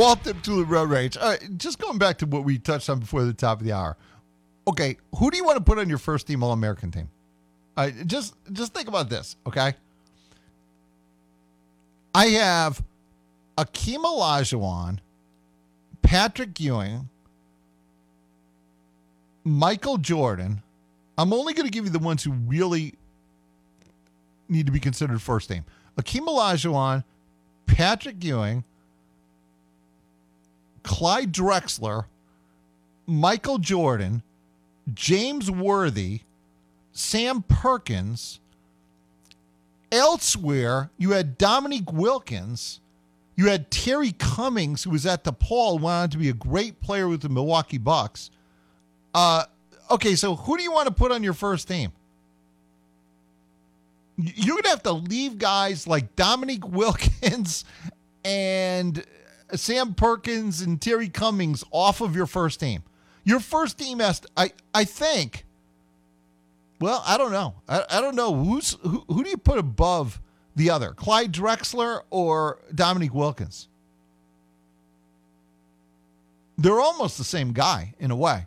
Walton to the road rage. All right, just going back to what we touched on before the top of the hour. Okay, who do you want to put on your first team All American team? All right, just just think about this, okay? I have Akeem Olajuwon, Patrick Ewing, Michael Jordan. I'm only going to give you the ones who really need to be considered first team. Akeem Olajuwon, Patrick Ewing, Clyde Drexler, Michael Jordan, James Worthy, Sam Perkins. Elsewhere, you had Dominique Wilkins. You had Terry Cummings, who was at DePaul, went on to be a great player with the Milwaukee Bucks. Uh, okay, so who do you want to put on your first team? You're going to have to leave guys like Dominique Wilkins and Sam Perkins and Terry Cummings off of your first team. Your first team has, to, I, I think, well, I don't know. I, I don't know. Who's who, who do you put above the other? Clyde Drexler or Dominique Wilkins? They're almost the same guy in a way.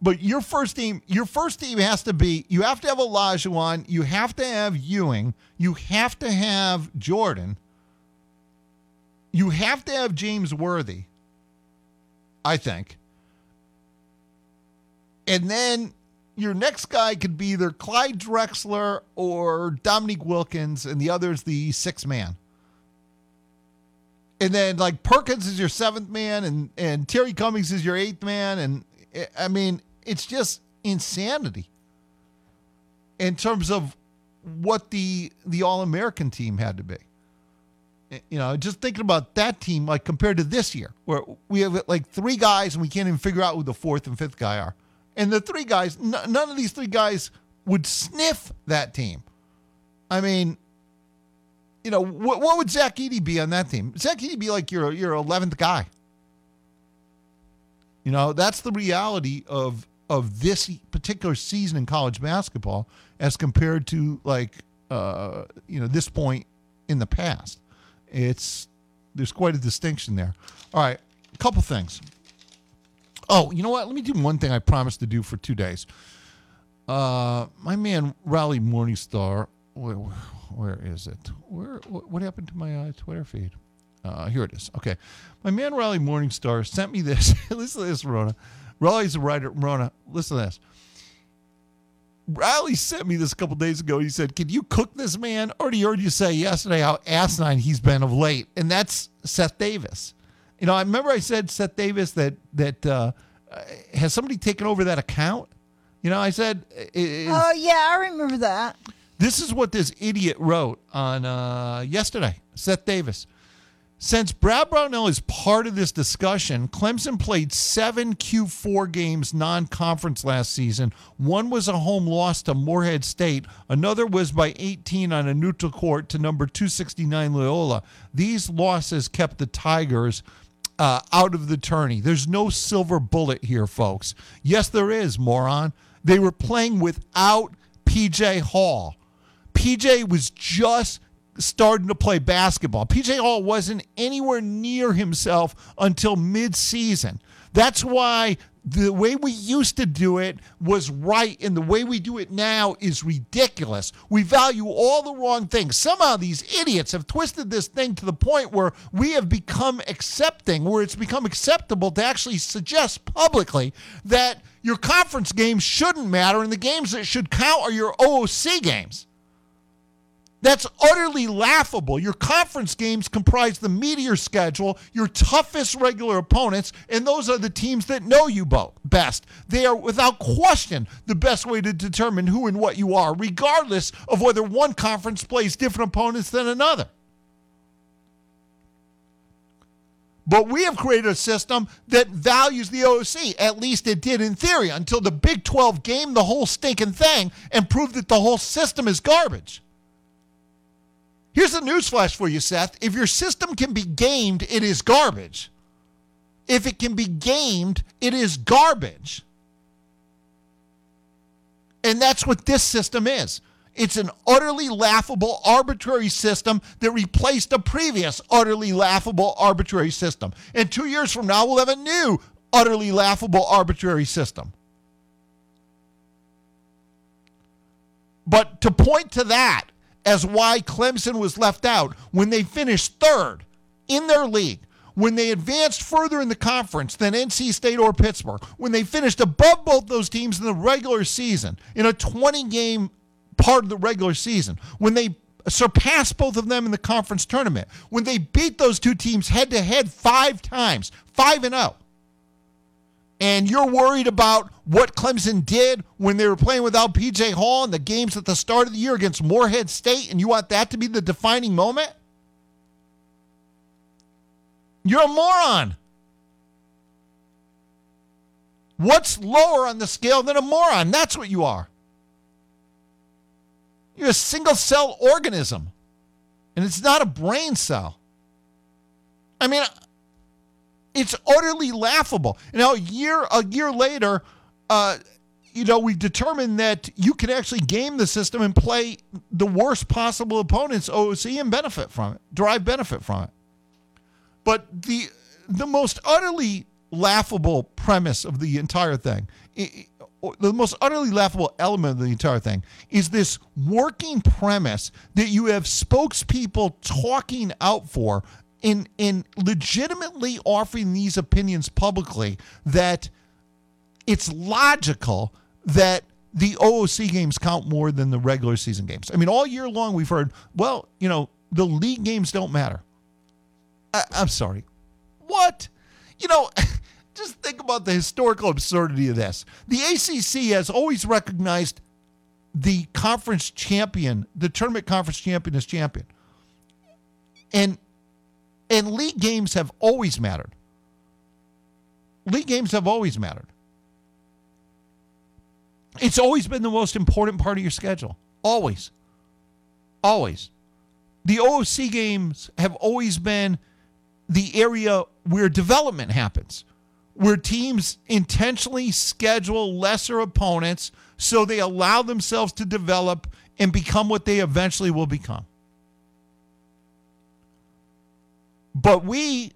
But your first team, your first team has to be you have to have Olajuwon, you have to have Ewing, you have to have Jordan, you have to have James Worthy, I think. And then your next guy could be either Clyde Drexler or Dominique Wilkins, and the other's the sixth man. And then like Perkins is your seventh man, and and Terry Cummings is your eighth man, and I mean it's just insanity in terms of what the the All American team had to be. You know, just thinking about that team, like compared to this year, where we have like three guys and we can't even figure out who the fourth and fifth guy are. And the three guys, n- none of these three guys would sniff that team. I mean, you know, what, what would Zach Edey be on that team? Zach Edey be like your your eleventh guy. You know, that's the reality of of this particular season in college basketball as compared to like uh, you know this point in the past. It's there's quite a distinction there. All right, a couple things. Oh, you know what? Let me do one thing I promised to do for two days. Uh, my man Riley Morningstar, where, where is it? Where what happened to my uh, Twitter feed? Uh, here it is. Okay, my man Riley Morningstar sent me this. Listen to this, Rona. Riley's a writer. Rona, listen to this. Riley sent me this a couple days ago. He said, "Can you cook this man?" Already heard you say yesterday how asinine he's been of late, and that's Seth Davis. You know, I remember I said Seth Davis that that uh, has somebody taken over that account. You know, I said, "Oh yeah, I remember that." This is what this idiot wrote on uh, yesterday. Seth Davis. Since Brad Brownell is part of this discussion, Clemson played seven Q4 games non conference last season. One was a home loss to Morehead State, another was by 18 on a neutral court to number 269 Loyola. These losses kept the Tigers uh, out of the tourney. There's no silver bullet here, folks. Yes, there is, moron. They were playing without PJ Hall. PJ was just starting to play basketball. PJ Hall wasn't anywhere near himself until mid-season. That's why the way we used to do it was right, and the way we do it now is ridiculous. We value all the wrong things. Somehow these idiots have twisted this thing to the point where we have become accepting, where it's become acceptable to actually suggest publicly that your conference games shouldn't matter, and the games that should count are your OOC games. That's utterly laughable. Your conference games comprise the meteor schedule, your toughest regular opponents, and those are the teams that know you best. They are without question the best way to determine who and what you are, regardless of whether one conference plays different opponents than another. But we have created a system that values the OC. At least it did in theory until the Big 12 game the whole stinking thing and proved that the whole system is garbage. Here's a newsflash for you, Seth. If your system can be gamed, it is garbage. If it can be gamed, it is garbage. And that's what this system is. It's an utterly laughable arbitrary system that replaced a previous utterly laughable arbitrary system. And two years from now, we'll have a new utterly laughable arbitrary system. But to point to that as why Clemson was left out when they finished third in their league, when they advanced further in the conference than NC State or Pittsburgh, when they finished above both those teams in the regular season in a 20 game part of the regular season, when they surpassed both of them in the conference tournament, when they beat those two teams head to head five times, 5 and 0. And you're worried about what Clemson did when they were playing without PJ Hall in the games at the start of the year against Morehead State, and you want that to be the defining moment? You're a moron. What's lower on the scale than a moron? That's what you are. You're a single cell organism, and it's not a brain cell. I mean, it's utterly laughable. Know, a year a year later, uh, you know, we determined that you can actually game the system and play the worst possible opponents OOC and benefit from it, derive benefit from it. But the the most utterly laughable premise of the entire thing the most utterly laughable element of the entire thing is this working premise that you have spokespeople talking out for in in legitimately offering these opinions publicly that it's logical that the OOC games count more than the regular season games. I mean, all year long we've heard, well, you know, the league games don't matter. I, I'm sorry. What? You know, just think about the historical absurdity of this. The ACC has always recognized the conference champion, the tournament conference champion, as champion, and and league games have always mattered. League games have always mattered. It's always been the most important part of your schedule. Always. Always. The OOC games have always been the area where development happens where teams intentionally schedule lesser opponents so they allow themselves to develop and become what they eventually will become. But we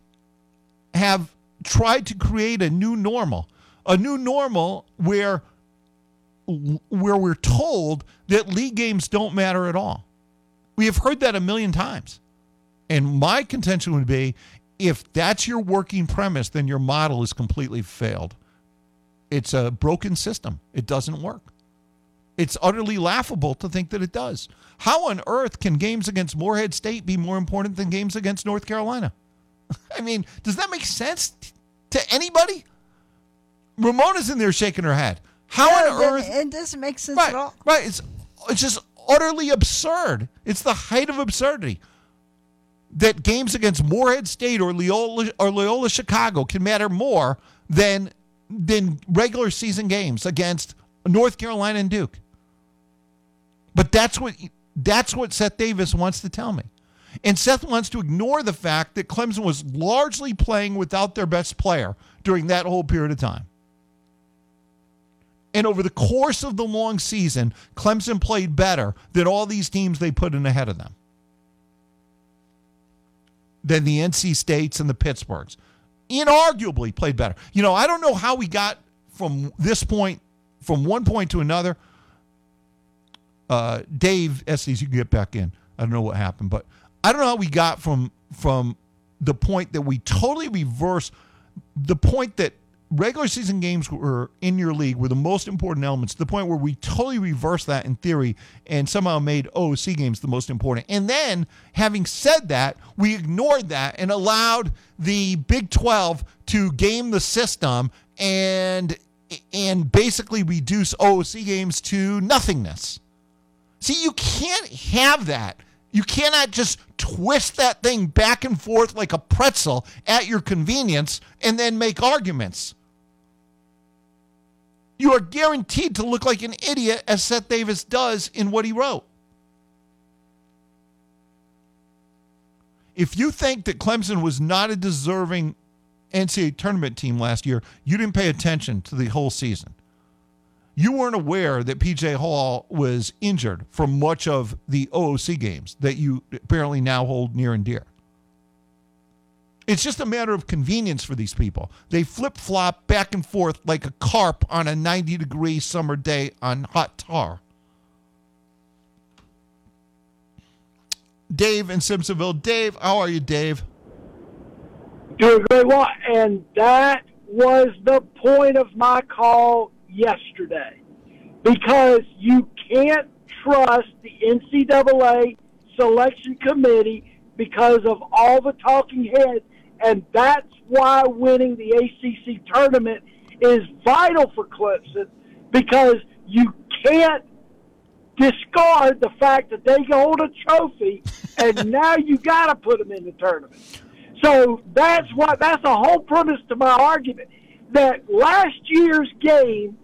have tried to create a new normal, a new normal where where we're told that league games don't matter at all. We have heard that a million times. And my contention would be if that's your working premise, then your model is completely failed. It's a broken system. It doesn't work. It's utterly laughable to think that it does. How on earth can games against Morehead State be more important than games against North Carolina? I mean, does that make sense to anybody? Ramona's in there shaking her head. How Yeah, on earth? It doesn't make sense Right, at all. right. It's it's just utterly absurd. It's the height of absurdity that games against Morehead State or Loyola or Loyola Chicago can matter more than than regular season games against North Carolina and Duke. But that's what that's what Seth Davis wants to tell me. And Seth wants to ignore the fact that Clemson was largely playing without their best player during that whole period of time. And over the course of the long season, Clemson played better than all these teams they put in ahead of them than the NC States and the Pittsburghs. Inarguably played better. You know, I don't know how we got from this point, from one point to another. Uh, Dave Estes, you can get back in. I don't know what happened, but I don't know how we got from from the point that we totally reversed the point that regular season games were in your league were the most important elements to the point where we totally reversed that in theory and somehow made OOC games the most important. And then, having said that, we ignored that and allowed the Big 12 to game the system and and basically reduce OOC games to nothingness. See, you can't have that. You cannot just twist that thing back and forth like a pretzel at your convenience and then make arguments. You are guaranteed to look like an idiot, as Seth Davis does in what he wrote. If you think that Clemson was not a deserving NCAA tournament team last year, you didn't pay attention to the whole season. You weren't aware that PJ Hall was injured for much of the OOC games that you apparently now hold near and dear. It's just a matter of convenience for these people. They flip flop back and forth like a carp on a 90 degree summer day on hot tar. Dave in Simpsonville. Dave, how are you, Dave? Doing great. Well, and that was the point of my call yesterday because you can't trust the NCAA selection committee because of all the talking heads, and that's why winning the ACC tournament is vital for Clemson because you can't discard the fact that they hold a trophy, and now you got to put them in the tournament. So that's what that's the whole premise to my argument that last year's game,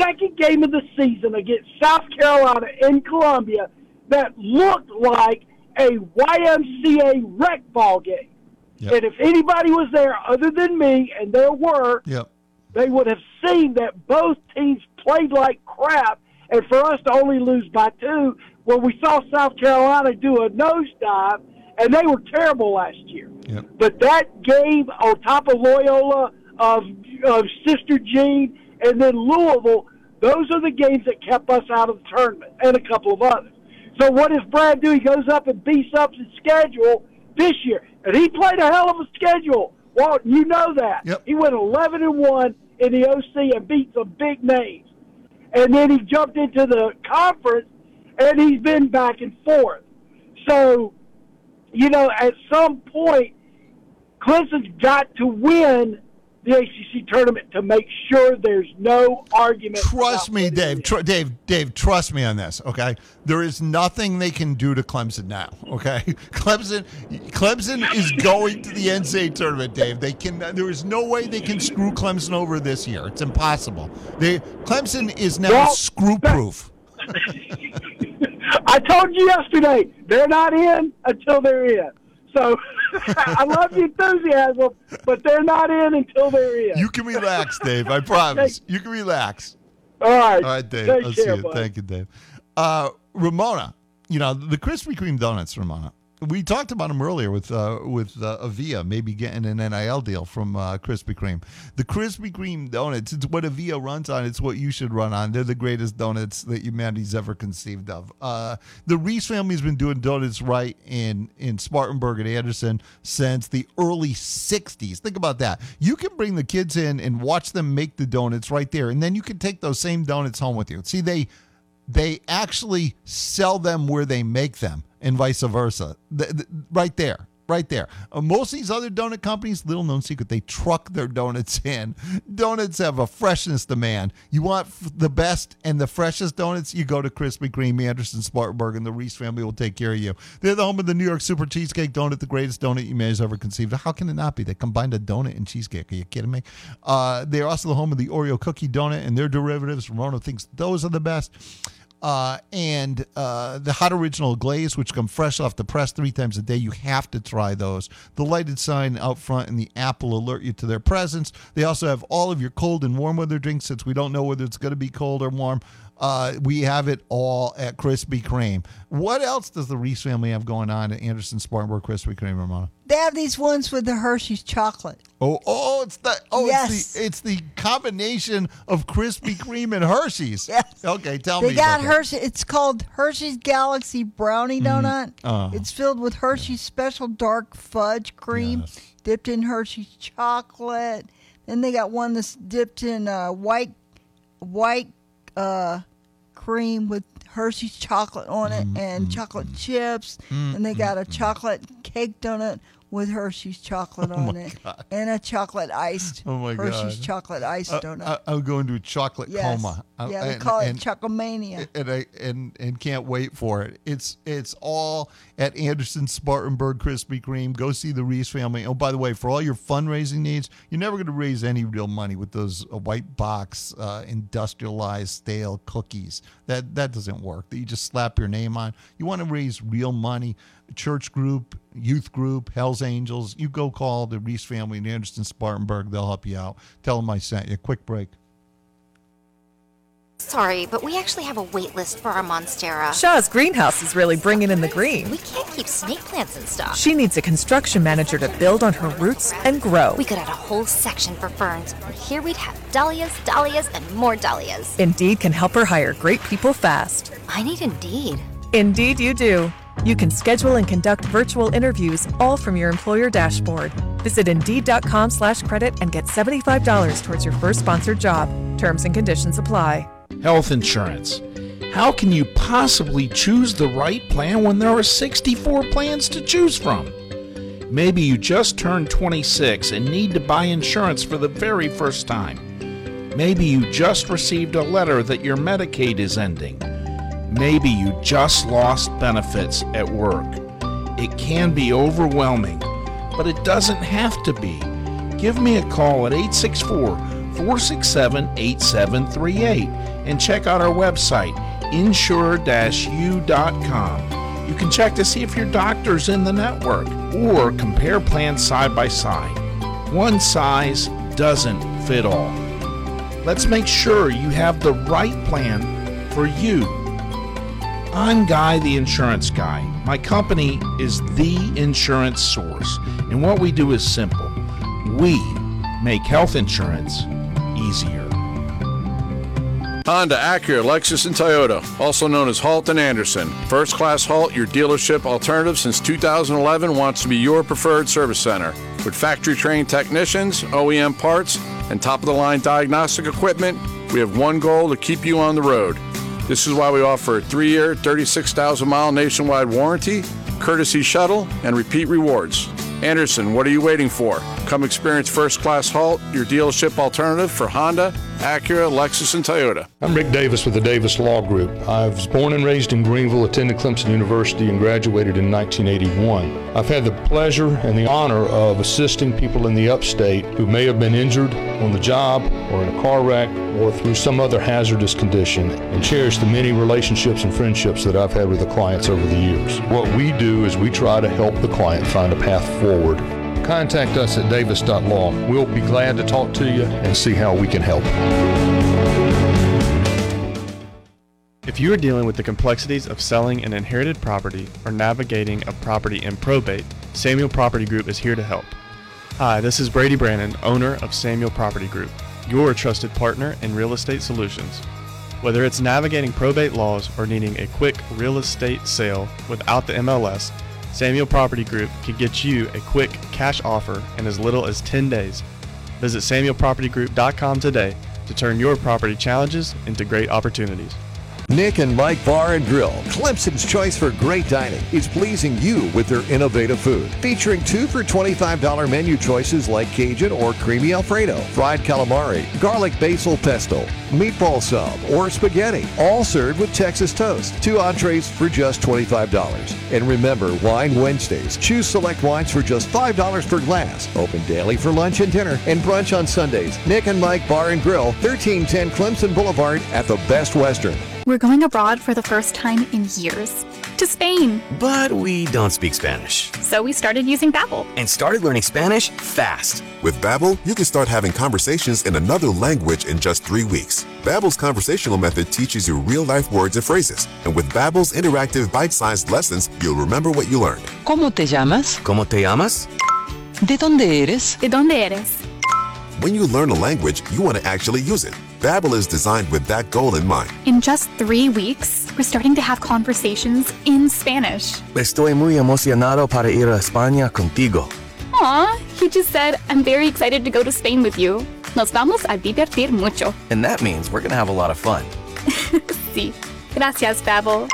second game of the season against South Carolina in Columbia, that looked like a YMCA rec ball game. Yep. And if anybody was there other than me, and there were, Yep. they would have seen that both teams played like crap. And for us to only lose by two, when we saw South Carolina do a nosedive, and they were terrible last year. Yep. But that game on top of Loyola, of, of Sister Jean, and then Louisville, those are the games that kept us out of the tournament, and a couple of others. So what does Brad do? He goes up and beefs up his schedule this year, and he played a hell of a schedule. Well, you know that. Yep. He went 11 and one in the OC and beat some big names, and then he jumped into the conference, and he's been back and forth. So, you know, at some point, Clemson's got to win the ACC tournament to make sure there's no argument. Trust me, Dave. Tr- Dave. Dave. Trust me on this. Okay, there is nothing they can do to Clemson now. Okay, Clemson. Clemson is going to the NCAA tournament, Dave. They can. There is no way they can screw Clemson over this year. It's impossible. They Clemson is now Well, screw proof. I told you yesterday they're not in until they're in. So I love the enthusiasm, but they're not in until they're in. You can relax, Dave. I promise. You can relax. All right. All right, Dave. Take I'll care, see you. bud. Thank you, Dave. Uh, Ramona, you know the Krispy Kreme donuts, Ramona. We talked about him earlier with uh, with uh, Avia maybe getting an NIL deal from uh, Krispy Kreme. The Krispy Kreme donuts, it's what Avia runs on. It's what you should run on. They're the greatest donuts that humanity's ever conceived of. Uh, the Reese family's been doing donuts right in in Spartanburg and Anderson since the early '60s. Think about that. You can bring the kids in and watch them make the donuts right there, and then you can take those same donuts home with you. See, they they actually sell them where they make them and vice versa. Th- th- right there right there. Uh, most of these other donut companies little known secret they truck their donuts in. Donuts have a freshness demand. You want f- the best and the freshest donuts? You go to krispy kreme anderson spartanburg and the reese family will take care of you. They're the home of the new york super cheesecake donut the greatest donut you may have ever conceived how can it not be? They combined a donut and cheesecake. Are you kidding me? Uh, they're also the home of the oreo cookie donut and their derivatives. Ramona thinks those are the best uh, and uh, the hot original glaze, which come fresh off the press three times a day. You have to try those. The lighted sign out front and the app will alert you to their presence. They also have all of your cold and warm weather drinks since we don't know whether it's going to be cold or warm. Uh, we have it all at Krispy Kreme. What else does the Reese family have going on at Anderson Spartanburg Krispy Kreme, Ramona? They have these ones with the Hershey's chocolate. Oh, oh, it's the oh, Yes. it's the it's the combination of Krispy Kreme and Hershey's. Yes. Okay, tell They me. They got. Hershey. It's called Hershey's Galaxy Brownie Donut. Oh. It's filled with Hershey's special dark fudge cream, Yes. dipped in Hershey's chocolate. Then they got one that's dipped in uh, white white uh, cream with Hershey's chocolate on it Mm, and chocolate chips. and they got a chocolate cake donut with Hershey's chocolate on it and a chocolate iced Oh, my Hershey's God. chocolate iced Uh, donut. I, I'll go into a chocolate yes. coma. I- yeah, they and- call it and- Chocomania. and I and and can't wait for it. It's it's all at Anderson Spartanburg Krispy Kreme. Go see the Reese family. Oh, by the way, for all your fundraising needs, you're never going to raise any real money with those uh, white box uh, industrialized stale cookies. That that doesn't work. That you just slap your name on. You want to raise real money. Church group, youth group, Hell's Angels. You go call the Reese family in Anderson Spartanburg. They'll help you out. Tell them I sent you. Quick break. Sorry, but we actually have a wait list for our Monstera. Shaw's greenhouse is really bringing in the green. We can't keep snake plants and stuff. She needs a construction manager to build on her roots and grow. We could add a whole section for ferns. And here we'd have dahlias, dahlias, and more dahlias. Indeed can help her hire great people fast. I need Indeed. Indeed, you do. You can schedule and conduct virtual interviews all from your employer dashboard. Visit Indeed.com slash credit and get $75 towards your first sponsored job. Terms and conditions apply. Health insurance. How can you possibly choose the right plan when there are 64 plans to choose from? Maybe you just turned 26 and need to buy insurance for the very first time. Maybe you just received a letter that your Medicaid is ending. Maybe you just lost benefits at work. It can be overwhelming, but it doesn't have to be. Give me a call at 864 467 8738 and check out our website, insure u.com. You can check to see if your doctor's in the network or compare plans side by side. One size doesn't fit all. Let's make sure you have the right plan for you. I'm Guy the Insurance Guy. My company is The Insurance Source, and what we do is simple. We make health insurance easier. Honda, Acura, Lexus, and Toyota, also known as Halt and Anderson. First Class Halt, your dealership alternative since 2011, wants to be your preferred service center. With factory trained technicians, OEM parts, and top of the line diagnostic equipment, we have one goal to keep you on the road. This is why we offer a three year, 36,000 mile nationwide warranty, courtesy shuttle, and repeat rewards. Anderson, what are you waiting for? Come experience First Class Halt, your dealership alternative for Honda, Acura, Lexus, and Toyota. I'm Rick Davis with the Davis Law Group. I was born and raised in Greenville, attended Clemson University, and graduated in 1981. I've had the pleasure and the honor of assisting people in the upstate who may have been injured on the job or in a car wreck or through some other hazardous condition and cherish the many relationships and friendships that I've had with the clients over the years. What we do is we try to help the client find a path forward contact us at davis.law. We'll be glad to talk to you and see how we can help. If you are dealing with the complexities of selling an inherited property or navigating a property in probate, Samuel Property Group is here to help. Hi, this is Brady Brannon, owner of Samuel Property Group, your trusted partner in real estate solutions. Whether it's navigating probate laws or needing a quick real estate sale without the MLS, Samuel Property Group can get you a quick cash offer in as little as 10 days. Visit SamuelPropertyGroup.com today to turn your property challenges into great opportunities. Nick and Mike Bar and Grill, Clemson's choice for great dining, is pleasing you with their innovative food. Featuring two for $25 menu choices like Cajun or Creamy Alfredo, fried calamari, garlic basil pesto, meatball sub, or spaghetti, all served with Texas toast. Two entrees for just $25. And remember, Wine Wednesdays. Choose select wines for just $5 per glass. Open daily for lunch and dinner and brunch on Sundays. Nick and Mike Bar and Grill, 1310 Clemson Boulevard at the Best Western. We're going abroad for the first time in years. To Spain. But we don't speak Spanish. So we started using Babbel. And started learning Spanish fast. With Babbel, you can start having conversations in another language in just three weeks. Babbel's conversational method teaches you real-life words and phrases. And with Babbel's interactive bite-sized lessons, you'll remember what you learned. ¿Cómo te llamas? ¿Cómo te llamas? ¿De dónde eres? ¿De dónde eres? When you learn a language, you want to actually use it. Babbel is designed with that goal in mind. In just three weeks, we're starting to have conversations in Spanish. Estoy muy emocionado para ir a España contigo. Aw, he just said, I'm very excited to go to Spain with you. Nos vamos a divertir mucho. And that means we're going to have a lot of fun. sí. Gracias, Babbel.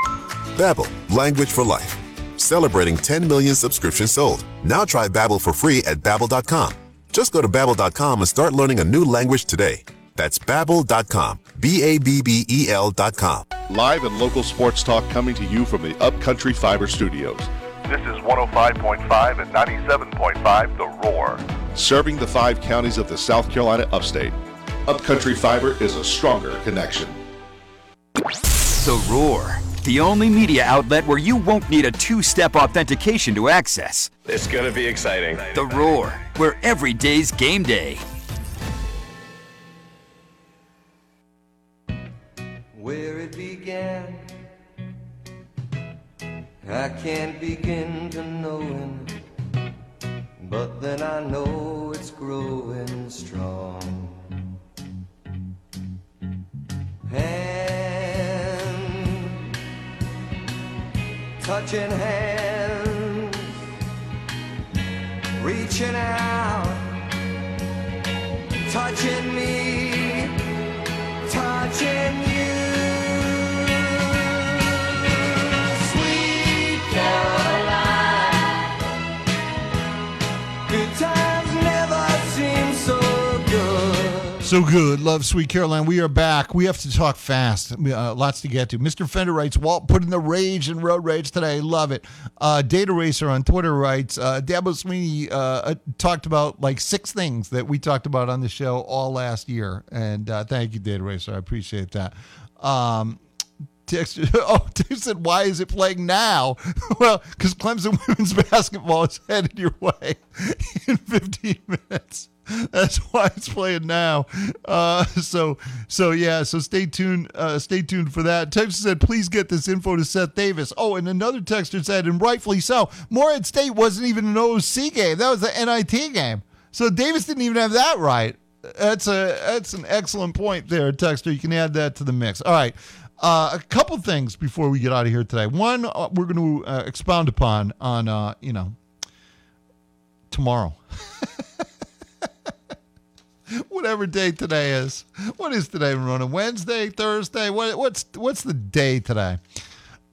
Babbel, language for life. Celebrating 10 million subscriptions sold. Now try Babbel for free at babbel.com. Just go to babbel.com and start learning a new language today. That's babbel.com. B A B B E L.com. Live and local sports talk coming to you from the Upcountry Fiber Studios. This is 105.5 and 97.5 The Roar. Serving the five counties of the South Carolina upstate. Upcountry Fiber is a stronger connection. The Roar, the only media outlet where you won't need a two step authentication to access. It's going to be exciting. The Roar, where every day's game day. Where it began. I can't begin to know knowing, but then I know it's growing strong. Hand, touching hands, reaching out, touching me, So good. Love Sweet Caroline. We are back. We have to talk fast. Uh, lots to get to. Mr. Fender writes, Walt put in the rage and road rage today. Love it. Uh, Data Racer on Twitter writes, uh, Dabo Swinney uh, uh, talked about like six things that we talked about on the show all last year. And uh, thank you, Data Racer. I appreciate that. Um, Text, oh, said, why is it playing now? well, because Clemson women's basketball is headed your way in 15 minutes. That's why it's playing now. Uh, so, so yeah. So stay tuned. Uh, stay tuned for that. Texter said, "Please get this info to Seth Davis." Oh, and another texter said, and rightfully so. Morehead State wasn't even an OC game. That was the NIT game. So Davis didn't even have that right. That's a that's an excellent point there, texter. You can add that to the mix. All right. Uh, a couple things before we get out of here today. One, uh, we're going to uh, expound upon on uh, you know tomorrow. Whatever day today is. What is today, Rona? Wednesday, Thursday? What, what's what's the day today?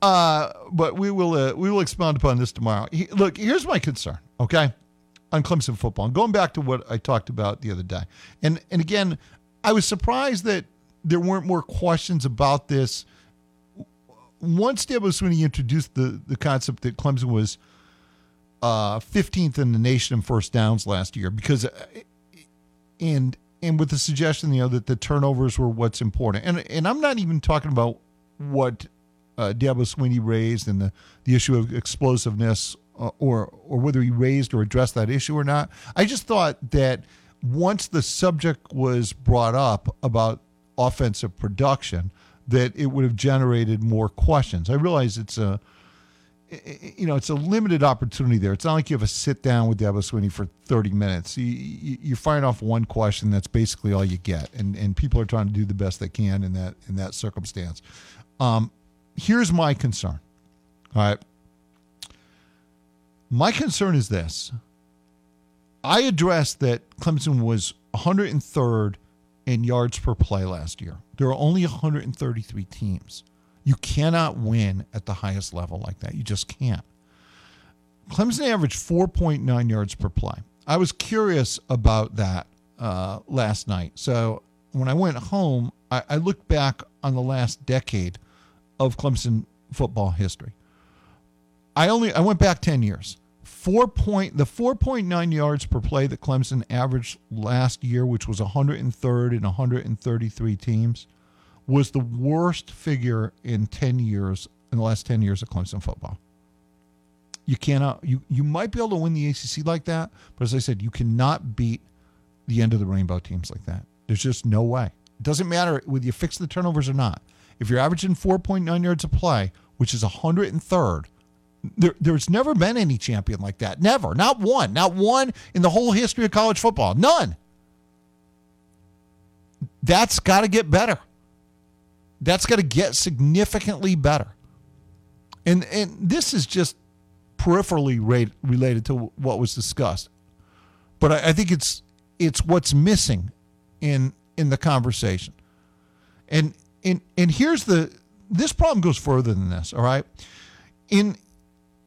Uh, but we will uh, we will expound upon this tomorrow. He, look, here's my concern. Okay, on Clemson football. And going back to what I talked about the other day, and and again, I was surprised that there weren't more questions about this. Once Dabo Swinney introduced the the concept that Clemson was uh, 15th in the nation in first downs last year, because uh, and and with the suggestion, you know, that the turnovers were what's important, and and I'm not even talking about what uh, Dabo Swinney raised and the the issue of explosiveness, uh, or or whether he raised or addressed that issue or not. I just thought that once the subject was brought up about offensive production, that it would have generated more questions. I realize it's a you know, it's a limited opportunity there. It's not like you have a sit down with Dabo Swinney for 30 minutes. You, you, you're firing off one question. That's basically all you get. And, and people are trying to do the best they can in that, in that circumstance. Um, here's my concern. All right. My concern is this. I addressed that Clemson was 103rd in yards per play last year. There are only 133 teams. You cannot win at the highest level like that. You just can't. Clemson averaged 4.9 yards per play. I was curious about that uh, last night. So when I went home, I, I looked back on the last decade of Clemson football history. I only I went back 10 years. Four point the 4.9 yards per play that Clemson averaged last year, which was 103rd in 133 teams, was the worst figure in 10 years in the last 10 years of Clemson football. You cannot you you might be able to win the ACC like that, but as I said, you cannot beat the end of the rainbow teams like that. There's just no way. It doesn't matter whether you fix the turnovers or not. If you're averaging 4.9 yards a play, which is 103rd, there, there's never been any champion like that. Never. Not one. Not one in the whole history of college football. None. That's got to get better. That's got to get significantly better. And and this is just peripherally rate, related to what was discussed. But I, I think it's it's what's missing in in the conversation. And and and here's the this problem goes further than this, all right? In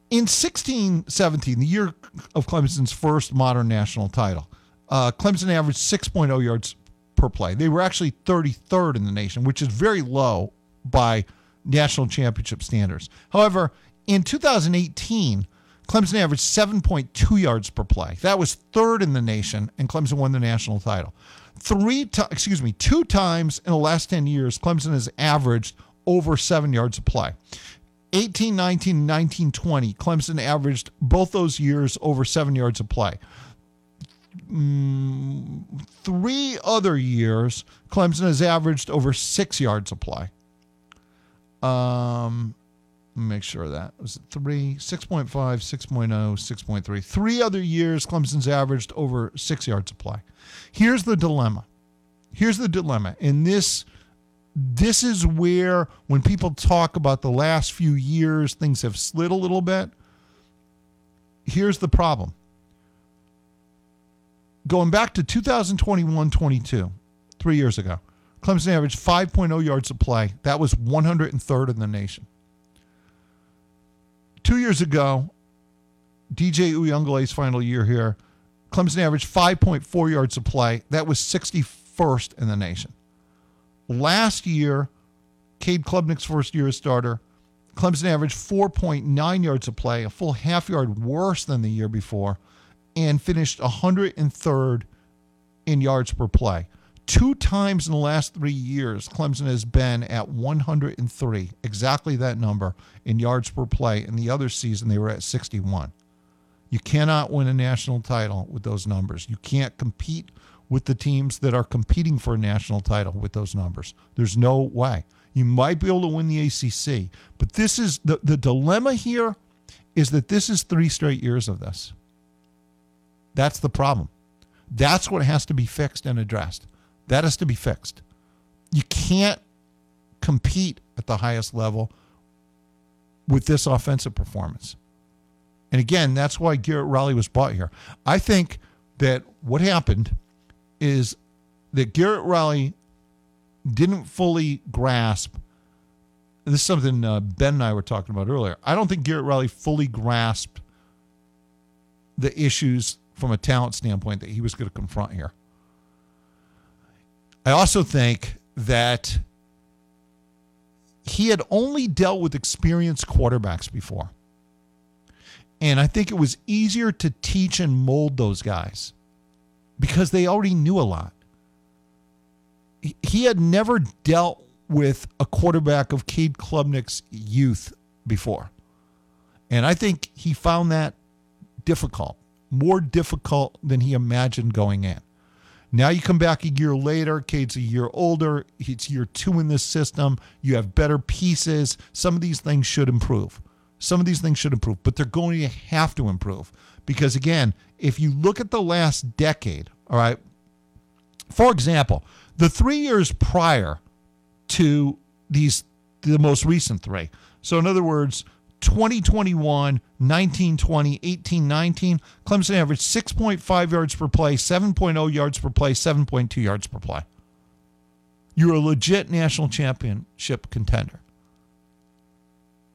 in 1617, the year of Clemson's first modern national title, uh, Clemson averaged 6.0 yards per play. They were actually 33rd in the nation, which is very low by national championship standards. However, in 2018, Clemson averaged 7.2 yards per play. That was third in the nation, and Clemson won the national title. Three, to, excuse me, two times in the last 10 years, Clemson has averaged over seven yards a play. 18, 19, 19, 20, Clemson averaged both those years over seven yards a play. Mm, three other years, Clemson has averaged over six yards a play. Um, make sure that. Was it three, 6.5, 6.0, 6.3. Three other years, Clemson's averaged over six yards of play. Here's the dilemma. Here's the dilemma. And this this is where when people talk about the last few years, things have slid a little bit. Here's the problem. Going back to 2021 22, three years ago, Clemson averaged 5.0 yards of play. That was 103rd in the nation. Two years ago, DJ Uiagalelei's final year here, Clemson averaged 5.4 yards of play. That was 61st in the nation. Last year, Cade Klubnik's first year as starter, Clemson averaged 4.9 yards of play, a full half yard worse than the year before, and finished 103rd in yards per play. Two times in the last three years, Clemson has been at 103, exactly that number in yards per play. In the other season, they were at 61. You cannot win a national title with those numbers. You can't compete with the teams that are competing for a national title with those numbers. There's no way. You might be able to win the ACC, but this is the, the dilemma here is that this is three straight years of this. That's the problem. That's what has to be fixed and addressed. That has to be fixed. You can't compete at the highest level with this offensive performance. And again, that's why Garrett Riley was bought here. I think that what happened is that Garrett Riley didn't fully grasp. This is something uh, Ben and I were talking about earlier. I don't think Garrett Riley fully grasped the issues from a talent standpoint that he was going to confront here. I also think that he had only dealt with experienced quarterbacks before. And I think it was easier to teach and mold those guys because they already knew a lot. He had never dealt with a quarterback of Cade Klubnik's youth before. And I think he found that difficult, more difficult than he imagined going in. Now you come back a year later, Cade's a year older, it's year two in this system, you have better pieces. Some of these things should improve. Some of these things should improve, but they're going to have to improve. Because again, if you look at the last decade, all right, for example, the three years prior to these, the most recent three. So, in other words, 2021, 1920, 18, 19, Clemson averaged 6.5 yards per play, 7.0 yards per play, 7.2 yards per play. You're a legit national championship contender.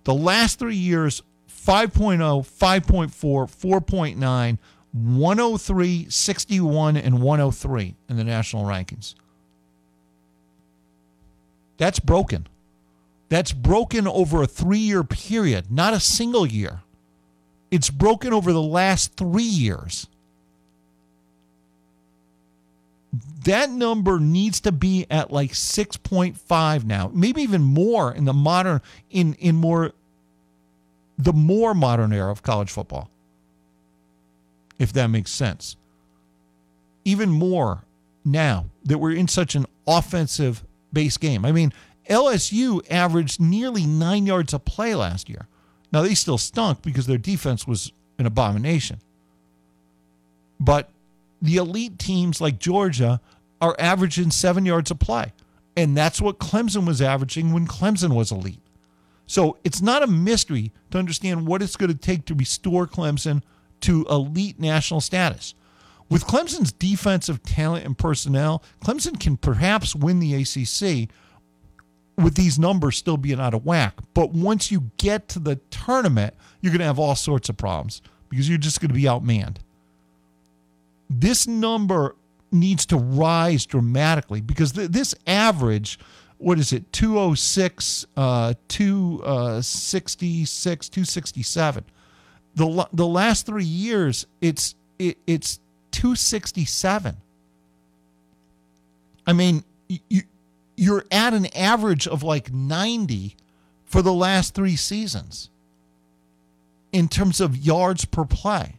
The last three years 5.0, 5.4, 4.9, 103, 61, and 103 in the national rankings. That's broken. That's broken over a three year period, not a single year. It's broken over the last three years. That number needs to be at like 6.5 now, maybe even more in the modern, in, in more, the more modern era of college football, if that makes sense. Even more now that we're in such an offensive base game. I mean, LSU averaged nearly nine yards a play last year. Now, they still stunk because their defense was an abomination. But the elite teams like Georgia are averaging seven yards a play. And that's what Clemson was averaging when Clemson was elite. So it's not a mystery to understand what it's going to take to restore Clemson to elite national status. With Clemson's defensive talent and personnel, Clemson can perhaps win the ACC with these numbers still being out of whack. But once you get to the tournament, you're going to have all sorts of problems because you're just going to be outmanned. This number needs to rise dramatically because th- this average, what is it, 206, uh, 266, 267. The, the last three years, it's it, it's 267. I mean, you, you're at an average of like 90 for the last three seasons in terms of yards per play.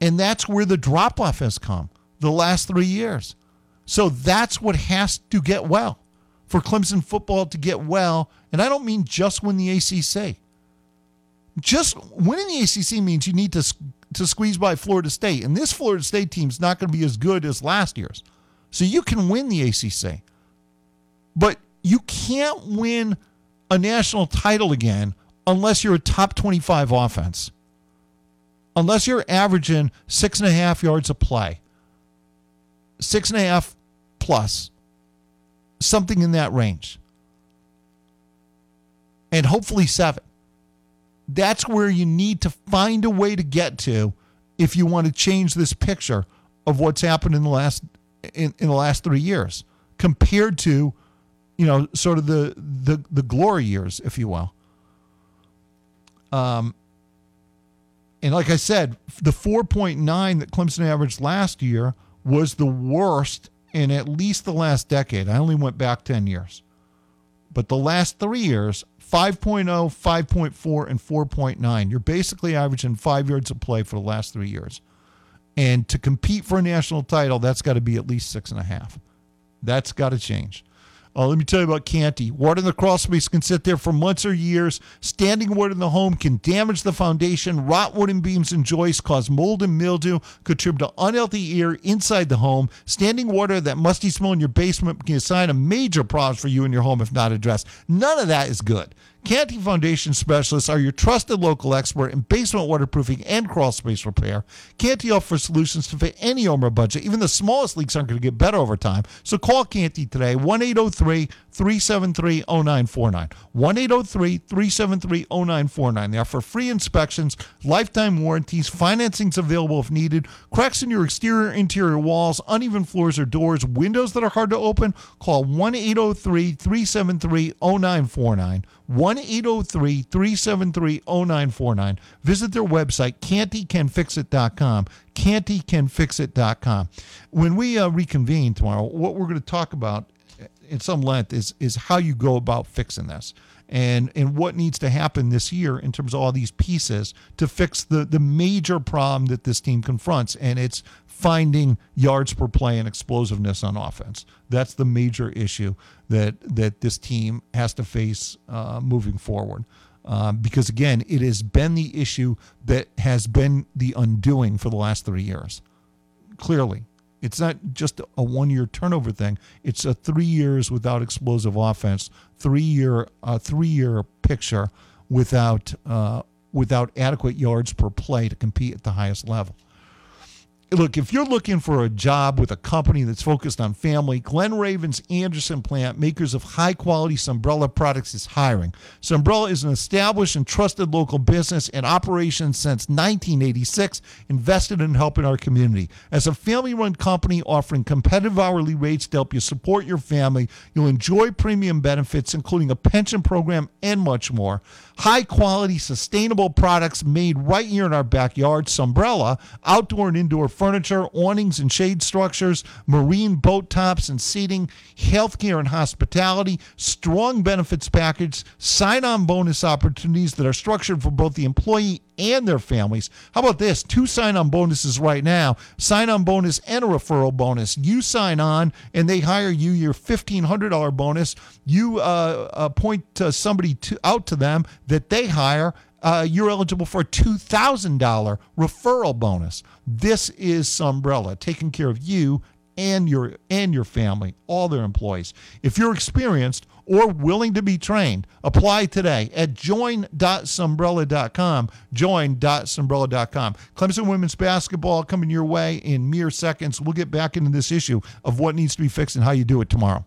And that's where the drop off has come the last three years. So that's what has to get well. for Clemson football to get well, and I don't mean just win the ACC. Just winning the ACC means you need to to squeeze by Florida State, and this Florida State team's not going to be as good as last year's. So you can win the ACC, but you can't win a national title again unless you're a top 25 offense. Unless you're averaging six and a half yards a play, six and a half plus, something in that range, and hopefully seven. That's where you need to find a way to get to if you want to change this picture of what's happened in the last in, in the last three years compared to you know sort of the the the glory years if you will. Um and like i said the 4.9 that clemson averaged last year was the worst in at least the last decade. I only went back 10 years. But the last three years 5.0 5.4 and 4.9 you're basically averaging five yards of play for the last three years. And to compete for a national title, that's got to be at least six and a half. That's got to change. Uh, let me tell you about Canty. Water in the crawl space can sit there for months or years. Standing water in the home can damage the foundation. Rot wooden beams and joists cause mold and mildew, contribute to unhealthy air inside the home. Standing water, that musty smell in your basement, can sign a major problem for you and your home if not addressed. None of that is good. Canty Foundation specialists are your trusted local expert in basement waterproofing and crawl space repair. Canty offers solutions to fit any home or budget. Even the smallest leaks aren't going to get better over time. So call Canty today, 1 803 373 0949. 1 803 373 0949. They offer free inspections, lifetime warranties, financing's available if needed, cracks in your exterior, interior walls, uneven floors or doors, windows that are hard to open. Call 1 803 373 0949. 1 803 373 0949. Visit their website, cantycanfixit.com. Cantycanfixit.com. When we uh, reconvene tomorrow, what we're going to talk about in some length is, is how you go about fixing this and and what needs to happen this year in terms of all these pieces to fix the the major problem that this team confronts and it's finding yards per play and explosiveness on offense. That's the major issue that that this team has to face uh, moving forward. Um, because again it has been the issue that has been the undoing for the last three years. Clearly it's not just a one year turnover thing. It's a three years without explosive offense, three year uh, three year picture without uh, without adequate yards per play to compete at the highest level look, if you're looking for a job with a company that's focused on family, Glen Raven's Anderson plant, makers of high quality Sunbrella products, is hiring. Sunbrella is an established and trusted local business in operation since 1986, invested in helping our community. As a family run company offering competitive hourly rates to help you support your family, you'll enjoy premium benefits, including a pension program and much more. High quality, sustainable products made right here in our backyard. Sunbrella, outdoor and indoor furniture, awnings and shade structures, marine boat tops and seating, healthcare and hospitality, strong benefits package, sign on bonus opportunities that are structured for both the employee and their families. How about this? Two sign on bonuses right now sign on bonus and a referral bonus. You sign on and they hire you your $1,500 bonus. You uh, appoint uh, somebody to, out to them that they hire. Uh, you're eligible for a $2,000 referral bonus. This is Sunbrella, taking care of you and your and your family, all their employees. If you're experienced or willing to be trained, apply today at join.sunbrella.com. Join.sunbrella.com. Clemson women's basketball coming your way in mere seconds. We'll get back into this issue of what needs to be fixed and how you do it tomorrow.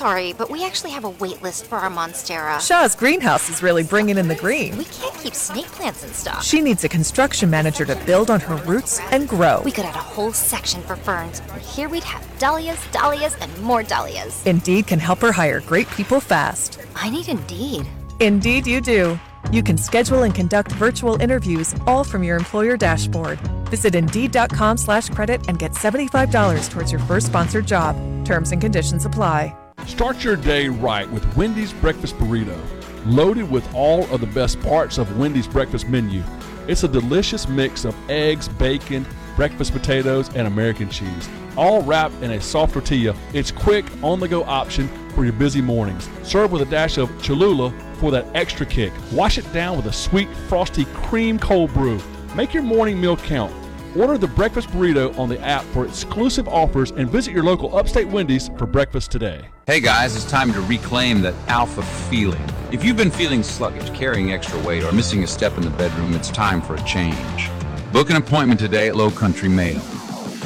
Sorry, but we actually have a wait list for our Monstera. Shaw's greenhouse is really bringing in the green. We can't keep snake plants in stock. She needs a construction manager to build on her roots and grow. We could add a whole section for ferns. Here we'd have dahlias, dahlias, and more dahlias. Indeed can help her hire great people fast. I need Indeed. Indeed, you do. You can schedule and conduct virtual interviews all from your employer dashboard. Visit Indeed.com slash credit and get $75 towards your first sponsored job. Terms and conditions apply. Start your day right with Wendy's Breakfast Burrito, loaded with all of the best parts of Wendy's breakfast menu. It's a delicious mix of eggs, bacon, breakfast potatoes, and American cheese, all wrapped in a soft tortilla. It's quick, on the go option for your busy mornings. Serve with a dash of Cholula for that extra kick. Wash it down with a sweet, frosty cream cold brew. Make your morning meal count. Order the breakfast burrito on the app for exclusive offers and visit your local upstate Wendy's for breakfast today. Hey guys, it's time to reclaim that alpha feeling. If you've been feeling sluggish, carrying extra weight, or missing a step in the bedroom, it's time for a change. Book an appointment today at Low Country Male.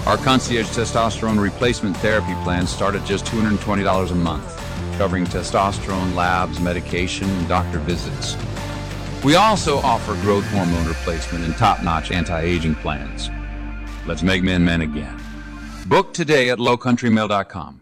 Our concierge testosterone replacement therapy plans start at just $220 a month, covering testosterone labs, medication, and doctor visits. We also offer growth hormone replacement and top notch anti aging plans. Let's make men men again. Book today at lowcountrymale.com.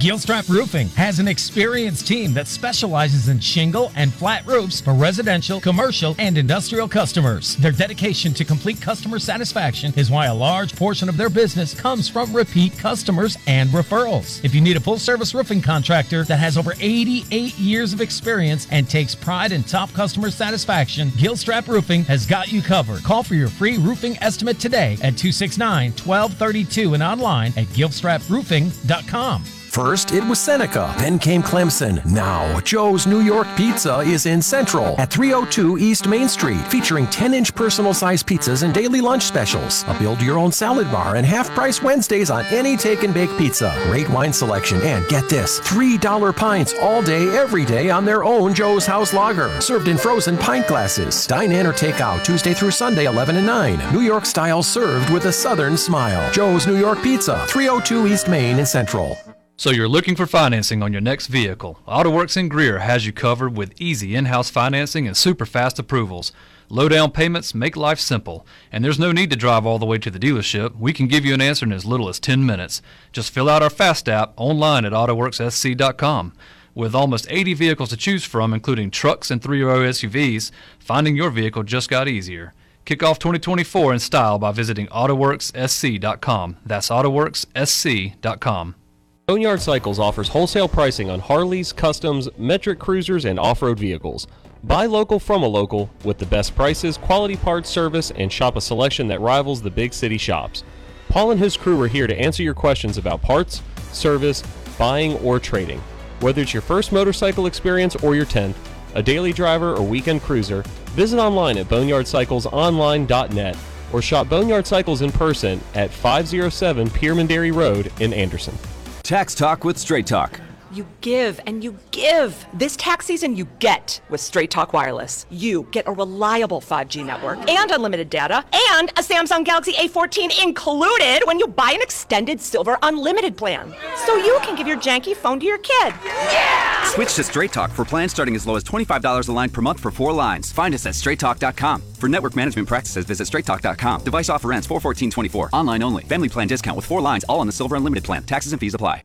Gilstrap Roofing has an experienced team that specializes in shingle and flat roofs for residential, commercial, and industrial customers. Their dedication to complete customer satisfaction is why a large portion of their business comes from repeat customers and referrals. If you need a full service roofing contractor that has over 88 years of experience and takes pride in top customer satisfaction, Gilstrap Roofing has got you covered. Call for your free roofing estimate today at 269 1232 and online at gilstraproofing.com. First, it was Seneca, then came Clemson. Now, Joe's New York Pizza is in Central at 302 East Main Street, featuring 10 inch personal size pizzas and daily lunch specials. A build your own salad bar and half price Wednesdays on any take and bake pizza. Great wine selection, and get this $3 pints all day, every day on their own Joe's House Lager, served in frozen pint glasses. Dine in or take out Tuesday through Sunday, 11 and 9. New York style served with a southern smile. Joe's New York Pizza, 302 East Main in Central. So you're looking for financing on your next vehicle. AutoWorks in Greer has you covered with easy in-house financing and super fast approvals. Low down payments make life simple, and there's no need to drive all the way to the dealership. We can give you an answer in as little as 10 minutes. Just fill out our Fast app online at autoworkssc.com. With almost 80 vehicles to choose from, including trucks and three-row SUVs, finding your vehicle just got easier. Kick off 2024 in style by visiting autoworkssc.com. That's autoworkssc.com. Boneyard Cycles offers wholesale pricing on Harleys, customs, metric cruisers, and off road vehicles. Buy local from a local with the best prices, quality parts, service, and shop a selection that rivals the big city shops. Paul and his crew are here to answer your questions about parts, service, buying, or trading. Whether it's your first motorcycle experience or your 10th, a daily driver or weekend cruiser, visit online at boneyardcyclesonline.net or shop Boneyard Cycles in person at 507 Pearman Dairy Road in Anderson. Tax Talk with Straight Talk. You give and you give. This tax season, you get with Straight Talk Wireless. You get a reliable 5G network and unlimited data and a Samsung Galaxy A14 included when you buy an extended silver unlimited plan. So you can give your janky phone to your kid. Yeah! Switch to Straight Talk for plans starting as low as $25 a line per month for four lines. Find us at straighttalk.com. For network management practices, visit straighttalk.com. Device offer ends 41424. Online only. Family plan discount with four lines, all on the silver unlimited plan. Taxes and fees apply.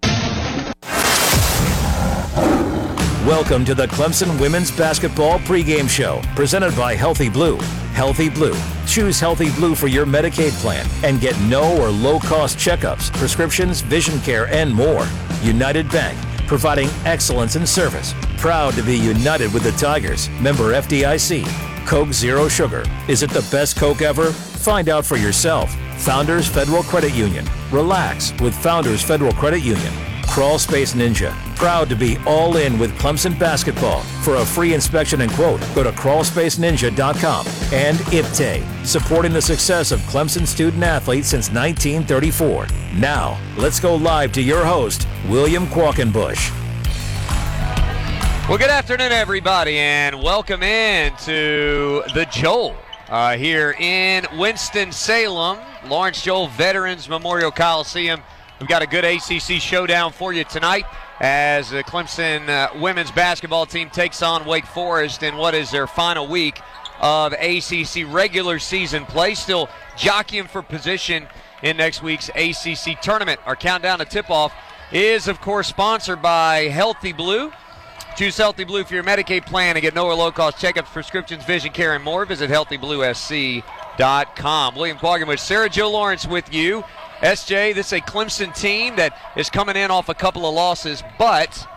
Welcome to the Clemson Women's Basketball Pregame Show, presented by Healthy Blue. Healthy Blue. Choose Healthy Blue for your Medicaid plan and get no or low cost checkups, prescriptions, vision care, and more. United Bank, providing excellence in service. Proud to be united with the Tigers. Member FDIC. Coke Zero Sugar. Is it the best Coke ever? Find out for yourself. Founders Federal Credit Union. Relax with Founders Federal Credit Union. Crawl Space Ninja, proud to be all in with Clemson basketball. For a free inspection and quote, go to crawlspaceninja.com. And IPTAY, supporting the success of Clemson student athletes since 1934. Now, let's go live to your host, William Qualkenbush. Well, good afternoon, everybody, and welcome in to the Joel uh, here in Winston-Salem, Lawrence Joel Veterans Memorial Coliseum. We've got a good ACC showdown for you tonight as the Clemson uh, women's basketball team takes on Wake Forest in what is their final week of ACC regular season play. Still jockeying for position in next week's ACC tournament. Our countdown to tip-off is, of course, sponsored by Healthy Blue. Choose Healthy Blue for your Medicaid plan and get no or low cost checkups, prescriptions, vision care, and more. Visit healthybluesc.com. William Quaggan with Sarah Joe Lawrence with you. SJ, this is a Clemson team that is coming in off a couple of losses, but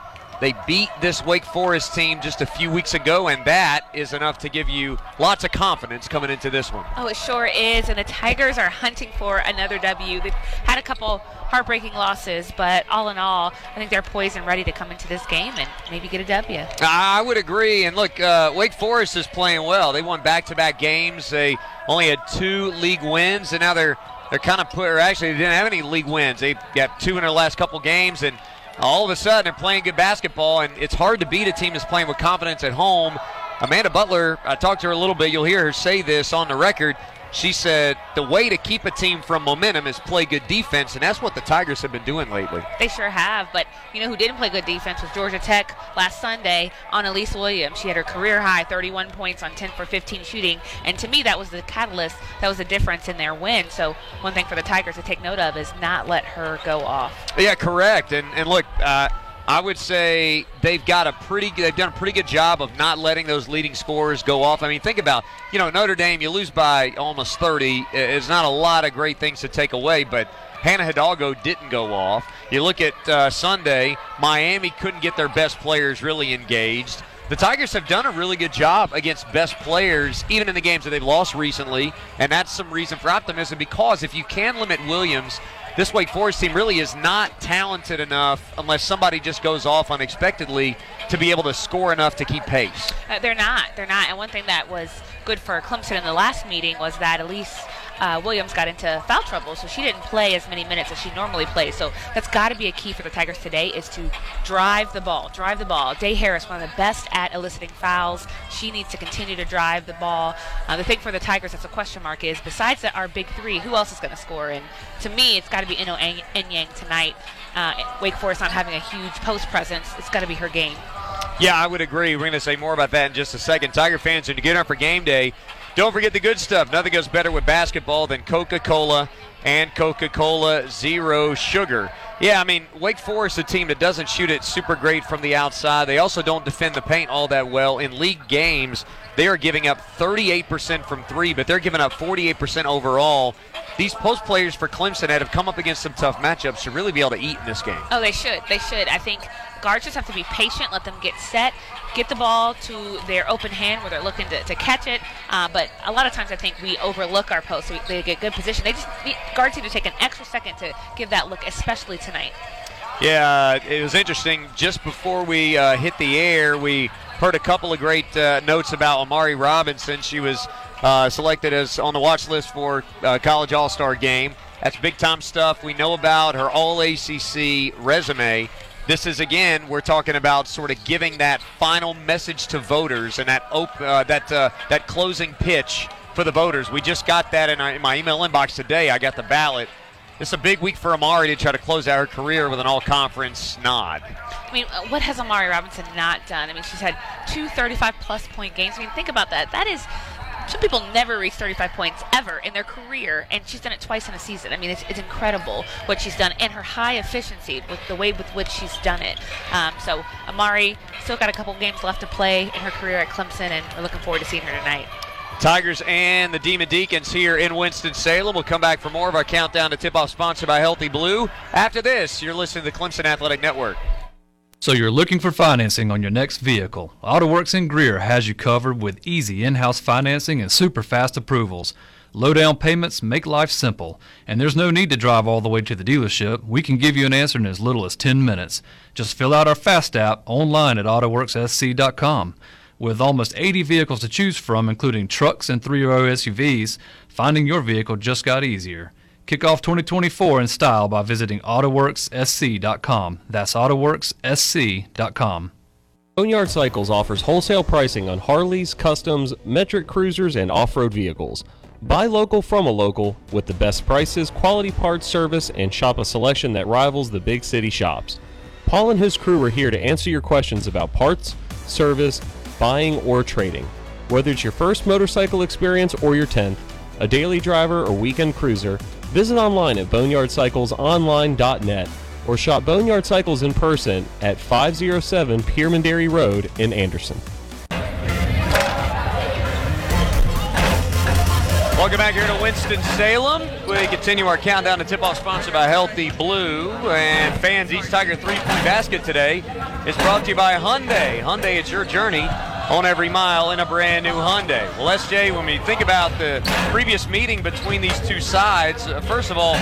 they beat this Wake Forest team just a few weeks ago, and that is enough to give you lots of confidence coming into this one. Oh, it sure is. And the Tigers are hunting for another W. They've had a couple heartbreaking losses, but all in all, I think they're poised and ready to come into this game and maybe get a W. I would agree. And look, uh, Wake Forest is playing well. They won back-to-back games. They only had two league wins, and now they're they're kind of put. Or actually, they didn't have any league wins. They got two in their last couple games, and all of a sudden they're playing good basketball. And it's hard to beat a team that's playing with confidence at home. Amanda Butler, I talked to her a little bit. You'll hear her say this on the record. She said the way to keep a team from momentum is play good defense, and that's what the Tigers have been doing lately. They sure have, but you know who didn't play good defense was Georgia Tech last Sunday on Elise Williams. She had her career high 31 points on 10 for 15 shooting, and to me that was the catalyst, that was the difference in their win. So one thing for the Tigers to take note of is not let her go off. Yeah, correct. And and look, uh, I would say they've got a pretty they've done a pretty good job of not letting those leading scorers go off. I mean, think about you know Notre Dame, you lose by almost 30. It's not a lot of great things to take away, but Hannah Hidalgo didn't go off. You look at uh, Sunday, Miami couldn't get their best players really engaged. The Tigers have done a really good job against best players, even in the games that they've lost recently, and that's some reason for optimism because if you can limit Williams this Wake Forest team really is not talented enough unless somebody just goes off unexpectedly to be able to score enough to keep pace. Uh, they're not. They're not. And one thing that was good for Clemson in the last meeting was that Elise uh, Williams got into foul trouble, so she didn't play as many minutes as she normally plays. So that's got to be a key for the Tigers today is to drive the ball, drive the ball. Day Harris, one of the best at eliciting fouls. She needs to continue to drive the ball. Uh, the thing for the Tigers that's a question mark is besides our big three, who else is going to score? And to me, it's got to be Eno Inyang tonight. Uh, Wake Forest not having a huge post presence, it's got to be her game. Yeah, I would agree. We're going to say more about that in just a second. Tiger fans, when you get up for game day, don't forget the good stuff. Nothing goes better with basketball than Coca Cola and Coca Cola Zero Sugar. Yeah, I mean, Wake Forest, a team that doesn't shoot it super great from the outside. They also don't defend the paint all that well. In league games, they are giving up 38% from three, but they're giving up 48% overall. These post players for Clemson that have come up against some tough matchups should really be able to eat in this game. Oh, they should. They should. I think guards just have to be patient, let them get set, get the ball to their open hand where they're looking to, to catch it. Uh, but a lot of times I think we overlook our posts. We, they get good position. They just need, guards need to take an extra second to give that look, especially tonight. Yeah, it was interesting. Just before we uh, hit the air, we heard a couple of great uh, notes about Amari Robinson. She was uh, selected as on the watch list for uh, College All Star game. That's big time stuff. We know about her All ACC resume. This is again, we're talking about sort of giving that final message to voters and that op- uh, that uh, that closing pitch for the voters. We just got that in, our, in my email inbox today. I got the ballot. It's a big week for Amari to try to close out her career with an all-conference nod. I mean, uh, what has Amari Robinson not done? I mean, she's had two 35 plus point games. I mean, think about that. That is some people never reach 35 points ever in their career, and she's done it twice in a season. I mean, it's, it's incredible what she's done, and her high efficiency with the way with which she's done it. Um, so Amari still got a couple games left to play in her career at Clemson, and we're looking forward to seeing her tonight. Tigers and the Demon Deacons here in Winston-Salem. We'll come back for more of our countdown to tip-off sponsored by Healthy Blue. After this, you're listening to the Clemson Athletic Network. So you're looking for financing on your next vehicle. AutoWorks in Greer has you covered with easy in-house financing and super fast approvals. Low down payments make life simple, and there's no need to drive all the way to the dealership. We can give you an answer in as little as 10 minutes. Just fill out our Fast app online at AutoWorksSC.com. With almost 80 vehicles to choose from, including trucks and three row SUVs, finding your vehicle just got easier. Kick off 2024 in style by visiting AutoWorksSC.com. That's AutoWorksSC.com. Boneyard Cycles offers wholesale pricing on Harleys, customs, metric cruisers, and off road vehicles. Buy local from a local with the best prices, quality parts, service, and shop a selection that rivals the big city shops. Paul and his crew are here to answer your questions about parts, service, buying, or trading. Whether it's your first motorcycle experience or your 10th, a daily driver or weekend cruiser, visit online at boneyardcyclesonline.net or shop Boneyard Cycles in person at 507 Pearman Dairy Road in Anderson. Welcome back here to Winston-Salem. We continue our countdown to tip-off sponsored by Healthy Blue. And fans, East Tiger three-point basket today is brought to you by Hyundai. Hyundai, it's your journey on every mile in a brand new Hyundai. Well, SJ, when we think about the previous meeting between these two sides, uh, first of all,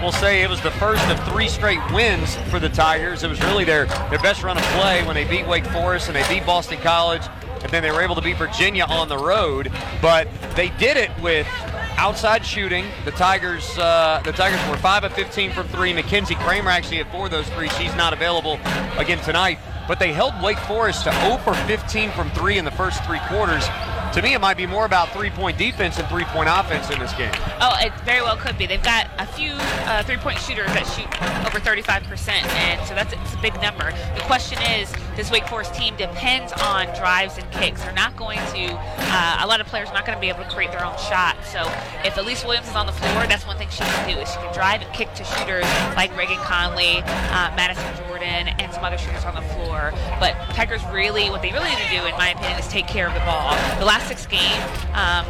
we'll say it was the first of three straight wins for the Tigers. It was really their, their best run of play when they beat Wake Forest and they beat Boston College and then they were able to beat Virginia on the road. But they did it with outside shooting. The Tigers, uh, the Tigers were five of 15 from three. Mackenzie Kramer actually had four of those three. She's not available again tonight. But they held Wake Forest to 0 for 15 from three in the first three quarters. To me, it might be more about three-point defense and three-point offense in this game. Oh, it very well could be. They've got a few uh, three-point shooters that shoot over 35%, and so that's it's a big number. The question is, this Wake Forest team depends on drives and kicks. They're not going to. Uh, a lot of players are not going to be able to create their own shot. So if Elise Williams is on the floor, that's one thing she can do is she can drive and kick to shooters like Reagan Conley, uh, Madison Jordan, and some other shooters on the floor. But Tigers really, what they really need to do, in my opinion, is take care of the ball. The last six games, um,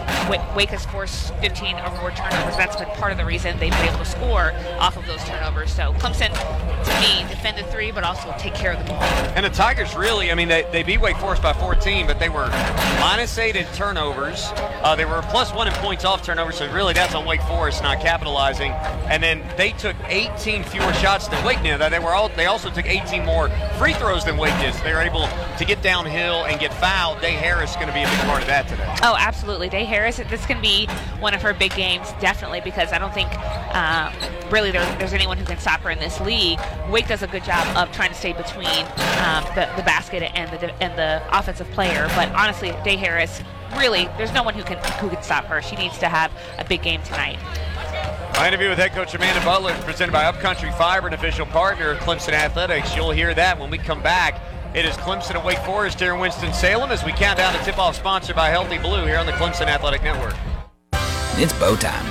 Wake has forced 15 or more turnovers. That's been part of the reason they've been able to score off of those turnovers. So Clemson, to me, defend the three, but also take care of the ball. And the Tigers really, I mean, they, they beat Wake Forest by 14, but they were minus eight in turnovers. Uh, they were plus one in points off turnovers, so really that's on Wake Forest not capitalizing. And then they took 18 fewer shots than Wake did. They were they also took 18 more free throws than Wake did. So they were able to get downhill and get fouled. Day Harris is going to be a big part of that today. Oh, absolutely. Day Harris, this can be one of her big games, definitely, because I don't think um, really there, there's anyone who can stop her in this league. Wake does a good job of trying to stay between um, the, the basket and the and the offensive player. But honestly, Day Harris, really, there's no one who can who can stop her. She needs to have a big game tonight. My interview with head coach Amanda Butler is presented by Upcountry Fiber, an official partner of Clemson Athletics. You'll hear that when we come back. It is Clemson and Wake Forest here in Winston-Salem as we count down the tip-off sponsored by Healthy Blue here on the Clemson Athletic Network. It's Bo time.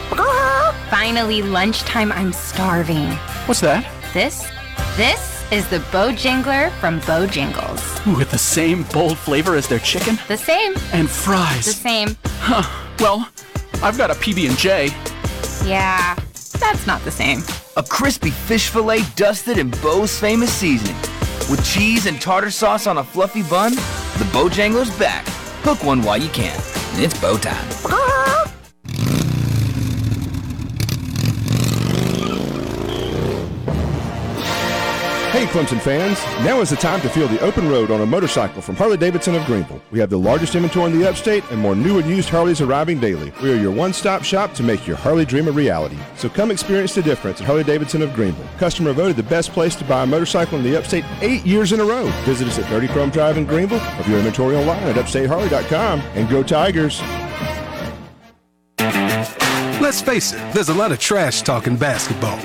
Finally, lunchtime. I'm starving. What's that? This? This is the Bojangler from Bojangles. With the same bold flavor as their chicken? The same. And fries. The same. Huh. Well, I've got a PB&J. Yeah, that's not the same. A crispy fish fillet dusted in Bo's famous seasoning. With cheese and tartar sauce on a fluffy bun, the Bojangler's back. Hook one while you can. And it's Bo time. Hey Clemson fans, now is the time to feel the open road on a motorcycle from Harley Davidson of Greenville. We have the largest inventory in the upstate and more new and used Harleys arriving daily. We are your one-stop shop to make your Harley dream a reality. So come experience the difference at Harley Davidson of Greenville. Customer voted the best place to buy a motorcycle in the upstate eight years in a row. Visit us at 30 Chrome Drive in Greenville or view inventory online at upstateharley.com and go Tigers. Let's face it, there's a lot of trash talking basketball.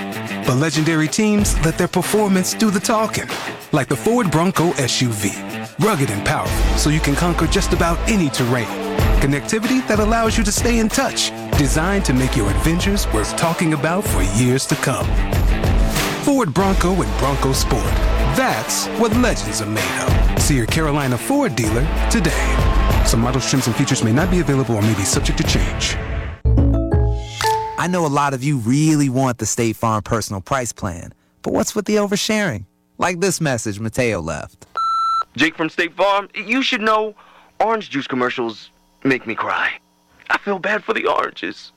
But legendary teams let their performance do the talking. Like the Ford Bronco SUV. Rugged and powerful, so you can conquer just about any terrain. Connectivity that allows you to stay in touch. Designed to make your adventures worth talking about for years to come. Ford Bronco and Bronco Sport. That's what legends are made of. See your Carolina Ford dealer today. Some models, trims, and features may not be available or may be subject to change. I know a lot of you really want the State Farm personal price plan, but what's with the oversharing? Like this message Mateo left. Jake from State Farm, you should know orange juice commercials make me cry. I feel bad for the oranges.